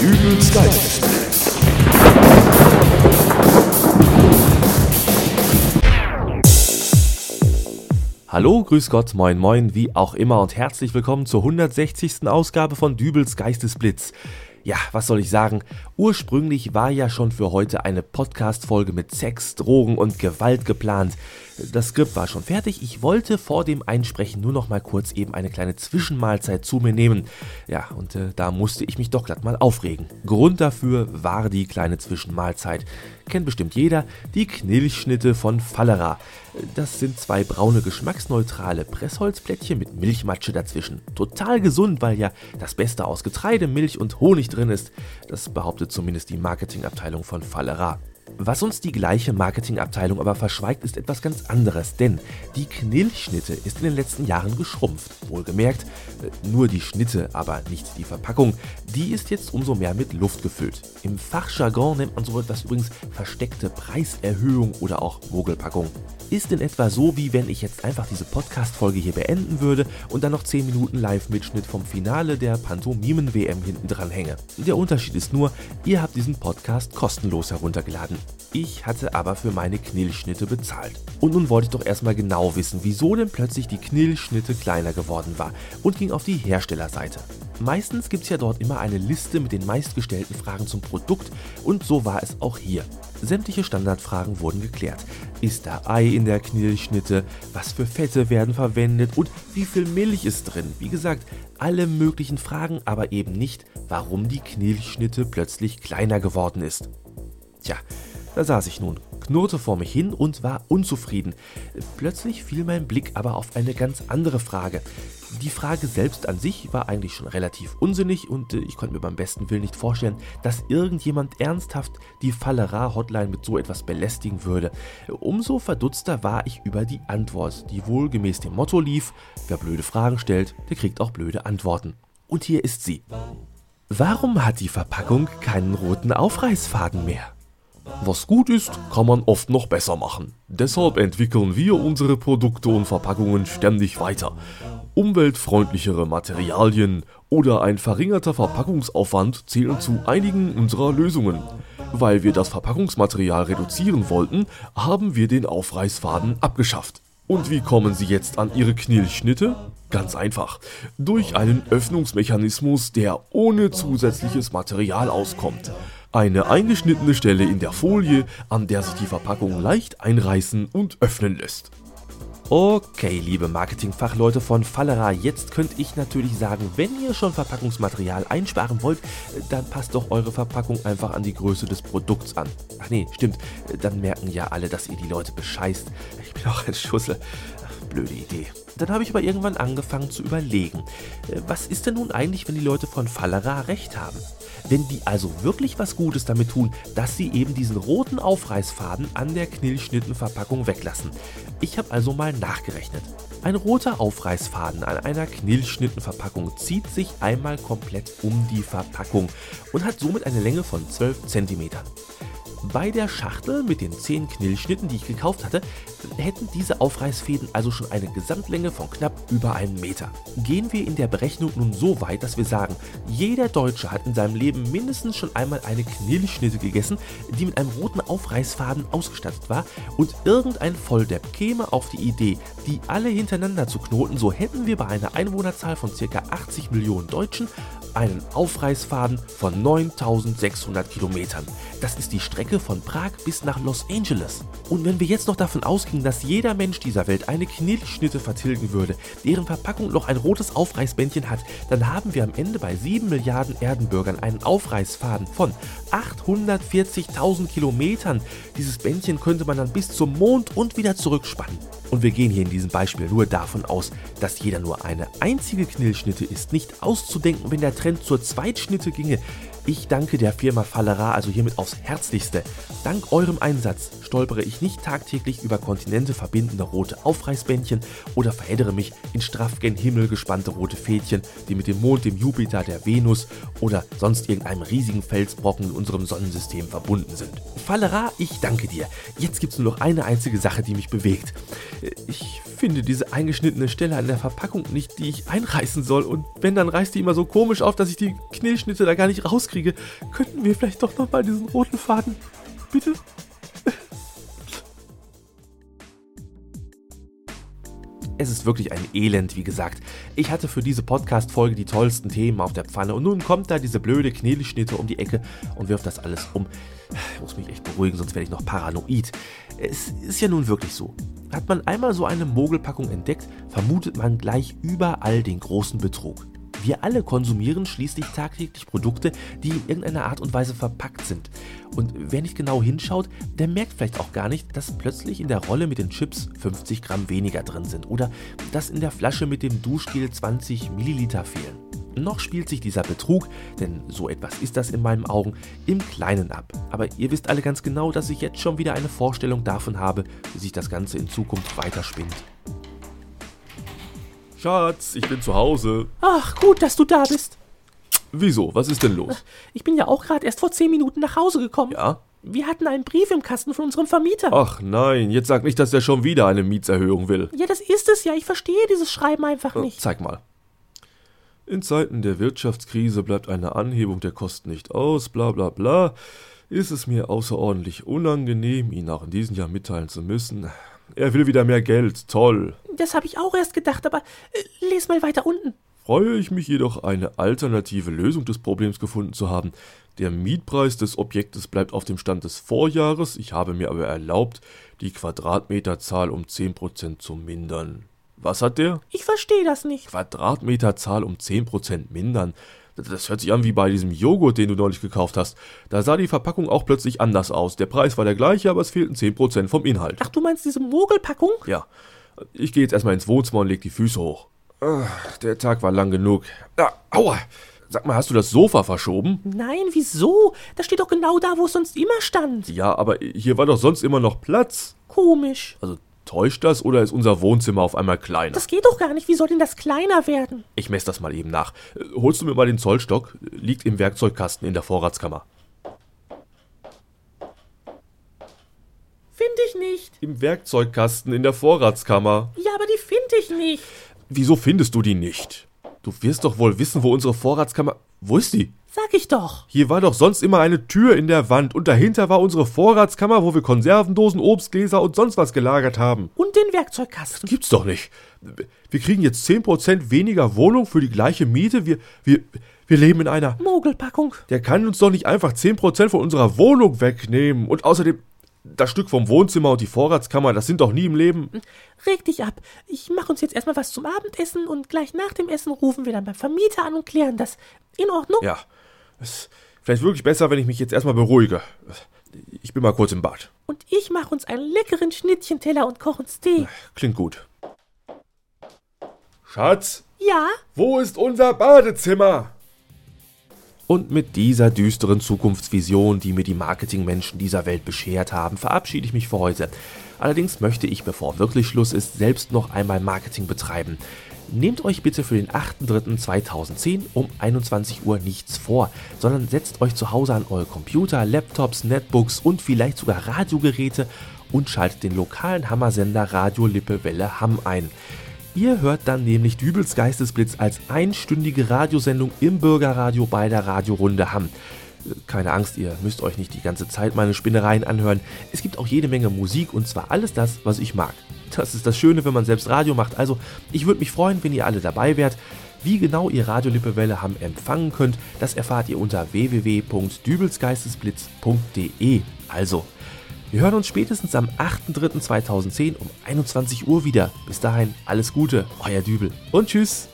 Dübels Geistesblitz. Hallo, grüß Gott, moin moin, wie auch immer und herzlich willkommen zur 160. Ausgabe von Dübels Geistesblitz. Ja, was soll ich sagen? Ursprünglich war ja schon für heute eine Podcast-Folge mit Sex, Drogen und Gewalt geplant. Das Skript war schon fertig. Ich wollte vor dem Einsprechen nur noch mal kurz eben eine kleine Zwischenmahlzeit zu mir nehmen. Ja, und äh, da musste ich mich doch glatt mal aufregen. Grund dafür war die kleine Zwischenmahlzeit. Kennt bestimmt jeder, die Knilchschnitte von Fallera. Das sind zwei braune, geschmacksneutrale Pressholzplättchen mit Milchmatsche dazwischen. Total gesund, weil ja das Beste aus Getreide, Milch und Honig drin ist. Das behauptet zumindest die Marketingabteilung von Fallera. Was uns die gleiche Marketingabteilung aber verschweigt, ist etwas ganz anderes, denn die Knilchschnitte ist in den letzten Jahren geschrumpft. Wohlgemerkt, äh, nur die Schnitte, aber nicht die Verpackung. Die ist jetzt umso mehr mit Luft gefüllt. Im Fachjargon nennt man so etwas übrigens versteckte Preiserhöhung oder auch Mogelpackung. Ist in etwa so, wie wenn ich jetzt einfach diese Podcast-Folge hier beenden würde und dann noch 10 Minuten Live-Mitschnitt vom Finale der Pantomimen-WM hinten dran hänge. Der Unterschied ist nur, ihr habt diesen Podcast kostenlos heruntergeladen. Ich hatte aber für meine Knillschnitte bezahlt. Und nun wollte ich doch erstmal genau wissen, wieso denn plötzlich die Knillschnitte kleiner geworden war und ging auf die Herstellerseite. Meistens gibt es ja dort immer eine Liste mit den meistgestellten Fragen zum Produkt und so war es auch hier. Sämtliche Standardfragen wurden geklärt. Ist da Ei in der Knillschnitte? Was für Fette werden verwendet? Und wie viel Milch ist drin? Wie gesagt, alle möglichen Fragen, aber eben nicht, warum die Knillschnitte plötzlich kleiner geworden ist. Tja, da saß ich nun, knurrte vor mich hin und war unzufrieden. Plötzlich fiel mein Blick aber auf eine ganz andere Frage. Die Frage selbst an sich war eigentlich schon relativ unsinnig und äh, ich konnte mir beim besten Willen nicht vorstellen, dass irgendjemand ernsthaft die Fallera-Hotline mit so etwas belästigen würde. Umso verdutzter war ich über die Antwort, die wohl gemäß dem Motto lief, wer blöde Fragen stellt, der kriegt auch blöde Antworten. Und hier ist sie. Warum hat die Verpackung keinen roten Aufreißfaden mehr? Was gut ist, kann man oft noch besser machen. Deshalb entwickeln wir unsere Produkte und Verpackungen ständig weiter. Umweltfreundlichere Materialien oder ein verringerter Verpackungsaufwand zählen zu einigen unserer Lösungen. Weil wir das Verpackungsmaterial reduzieren wollten, haben wir den Aufreißfaden abgeschafft. Und wie kommen Sie jetzt an Ihre Knilchschnitte? Ganz einfach. Durch einen Öffnungsmechanismus, der ohne zusätzliches Material auskommt. Eine eingeschnittene Stelle in der Folie, an der sich die Verpackung leicht einreißen und öffnen lässt. Okay, liebe Marketingfachleute von Fallera, jetzt könnte ich natürlich sagen, wenn ihr schon Verpackungsmaterial einsparen wollt, dann passt doch eure Verpackung einfach an die Größe des Produkts an. Ach nee, stimmt, dann merken ja alle, dass ihr die Leute bescheißt. Ich bin auch ein Schussel. Blöde Idee. Dann habe ich aber irgendwann angefangen zu überlegen, was ist denn nun eigentlich, wenn die Leute von Fallera recht haben? Wenn die also wirklich was Gutes damit tun, dass sie eben diesen roten Aufreißfaden an der Knillschnittenverpackung weglassen. Ich habe also mal nachgerechnet. Ein roter Aufreißfaden an einer Knillschnittenverpackung zieht sich einmal komplett um die Verpackung und hat somit eine Länge von 12 cm. Bei der Schachtel mit den 10 Knillschnitten, die ich gekauft hatte, hätten diese Aufreißfäden also schon eine Gesamtlänge von knapp über einem Meter. Gehen wir in der Berechnung nun so weit, dass wir sagen, jeder Deutsche hat in seinem Leben mindestens schon einmal eine Knillschnitte gegessen, die mit einem roten Aufreißfaden ausgestattet war und irgendein Volldepp käme auf die Idee, die alle hintereinander zu knoten, so hätten wir bei einer Einwohnerzahl von ca. 80 Millionen Deutschen einen Aufreißfaden von 9600 Kilometern. Das ist die Strecke von Prag bis nach Los Angeles. Und wenn wir jetzt noch davon ausgehen, dass jeder Mensch dieser Welt eine Knilchschnitte vertilgen würde, deren Verpackung noch ein rotes Aufreißbändchen hat, dann haben wir am Ende bei 7 Milliarden Erdenbürgern einen Aufreißfaden von 840.000 Kilometern. Dieses Bändchen könnte man dann bis zum Mond und wieder zurückspannen. Und wir gehen hier in diesem Beispiel nur davon aus, dass jeder nur eine einzige Knillschnitte ist. Nicht auszudenken, wenn der Trend zur Zweitschnitte ginge. Ich danke der Firma Fallera also hiermit aufs Herzlichste. Dank eurem Einsatz stolpere ich nicht tagtäglich über Kontinente verbindende rote Aufreißbändchen oder verheddere mich in straff gen Himmel gespannte rote Fädchen, die mit dem Mond, dem Jupiter, der Venus oder sonst irgendeinem riesigen Felsbrocken in unserem Sonnensystem verbunden sind. Fallera, ich danke dir. Jetzt gibt es nur noch eine einzige Sache, die mich bewegt. Ich finde diese eingeschnittene Stelle an der Verpackung nicht, die ich einreißen soll und wenn, dann reißt die immer so komisch auf, dass ich die Knillschnitte da gar nicht rauskriege. Könnten wir vielleicht doch nochmal diesen roten Faden, bitte? Es ist wirklich ein Elend, wie gesagt. Ich hatte für diese Podcast-Folge die tollsten Themen auf der Pfanne und nun kommt da diese blöde Knelischnitte um die Ecke und wirft das alles um. Ich muss mich echt beruhigen, sonst werde ich noch paranoid. Es ist ja nun wirklich so. Hat man einmal so eine Mogelpackung entdeckt, vermutet man gleich überall den großen Betrug. Wir alle konsumieren schließlich tagtäglich Produkte, die in irgendeiner Art und Weise verpackt sind. Und wer nicht genau hinschaut, der merkt vielleicht auch gar nicht, dass plötzlich in der Rolle mit den Chips 50 Gramm weniger drin sind oder dass in der Flasche mit dem Duschgel 20 Milliliter fehlen. Noch spielt sich dieser Betrug, denn so etwas ist das in meinen Augen, im Kleinen ab. Aber ihr wisst alle ganz genau, dass ich jetzt schon wieder eine Vorstellung davon habe, wie sich das Ganze in Zukunft weiterspinnt. Schatz, ich bin zu Hause. Ach, gut, dass du da bist. Wieso? Was ist denn los? Ich bin ja auch gerade erst vor zehn Minuten nach Hause gekommen. Ja? Wir hatten einen Brief im Kasten von unserem Vermieter. Ach nein, jetzt sag nicht, dass er schon wieder eine Mietserhöhung will. Ja, das ist es ja. Ich verstehe dieses Schreiben einfach Äh, nicht. Zeig mal. In Zeiten der Wirtschaftskrise bleibt eine Anhebung der Kosten nicht aus, bla bla bla. Ist es mir außerordentlich unangenehm, Ihnen auch in diesem Jahr mitteilen zu müssen. Er will wieder mehr Geld, toll. Das habe ich auch erst gedacht, aber äh, les mal weiter unten. Freue ich mich jedoch, eine alternative Lösung des Problems gefunden zu haben. Der Mietpreis des Objektes bleibt auf dem Stand des Vorjahres, ich habe mir aber erlaubt, die Quadratmeterzahl um 10% zu mindern. Was hat der? Ich verstehe das nicht. Quadratmeterzahl um 10% mindern. Das hört sich an wie bei diesem Joghurt, den du neulich gekauft hast. Da sah die Verpackung auch plötzlich anders aus. Der Preis war der gleiche, aber es fehlten 10% vom Inhalt. Ach, du meinst diese Mogelpackung? Ja. Ich gehe jetzt erstmal ins Wohnzimmer und leg die Füße hoch. Ach, der Tag war lang genug. Ah, aua! Sag mal, hast du das Sofa verschoben? Nein, wieso? Das steht doch genau da, wo es sonst immer stand. Ja, aber hier war doch sonst immer noch Platz. Komisch. Also täuscht das oder ist unser Wohnzimmer auf einmal kleiner? Das geht doch gar nicht. Wie soll denn das kleiner werden? ich messe das mal eben nach. Äh, Holst du mir mal den Zollstock? Liegt im Werkzeugkasten in der Vorratskammer. Finde ich nicht. Im Werkzeugkasten in der Vorratskammer. Ja, aber die finde ich nicht. Wieso findest du die nicht? Du wirst doch wohl wissen, wo unsere Vorratskammer. Wo ist die? Sag ich doch. Hier war doch sonst immer eine Tür in der Wand und dahinter war unsere Vorratskammer, wo wir Konservendosen, Obstgläser und sonst was gelagert haben. Und den Werkzeugkasten. Gibt's doch nicht. Wir kriegen jetzt 10% weniger Wohnung für die gleiche Miete. Wir, wir, wir leben in einer. Mogelpackung. Der kann uns doch nicht einfach 10% von unserer Wohnung wegnehmen. Und außerdem, das Stück vom Wohnzimmer und die Vorratskammer, das sind doch nie im Leben. Reg dich ab. Ich mache uns jetzt erstmal was zum Abendessen und gleich nach dem Essen rufen wir dann beim Vermieter an und klären das. In Ordnung? Ja, ist vielleicht wirklich besser, wenn ich mich jetzt erstmal beruhige. Ich bin mal kurz im Bad. Und ich mache uns einen leckeren Schnittchenteller und koche uns Tee. Klingt gut. Schatz, Ja? wo ist unser Badezimmer? Und mit dieser düsteren Zukunftsvision, die mir die Marketingmenschen dieser Welt beschert haben, verabschiede ich mich für heute. Allerdings möchte ich, bevor wirklich Schluss ist, selbst noch einmal Marketing betreiben. Nehmt euch bitte für den 8.3.2010 um 21 Uhr nichts vor, sondern setzt euch zu Hause an eure Computer, Laptops, Netbooks und vielleicht sogar Radiogeräte und schaltet den lokalen Hammersender Radio Lippe Welle Hamm ein. Ihr hört dann nämlich Dübels Geistesblitz als einstündige Radiosendung im Bürgerradio bei der Radiorunde Hamm. Keine Angst, ihr müsst euch nicht die ganze Zeit meine Spinnereien anhören. Es gibt auch jede Menge Musik und zwar alles das, was ich mag. Das ist das Schöne, wenn man selbst Radio macht. Also, ich würde mich freuen, wenn ihr alle dabei wärt. Wie genau ihr Radio Lippewelle Hamm empfangen könnt, das erfahrt ihr unter www.dübelsgeistesblitz.de. Also, wir hören uns spätestens am 8.3.2010 um 21 Uhr wieder. Bis dahin, alles Gute, euer Dübel und tschüss.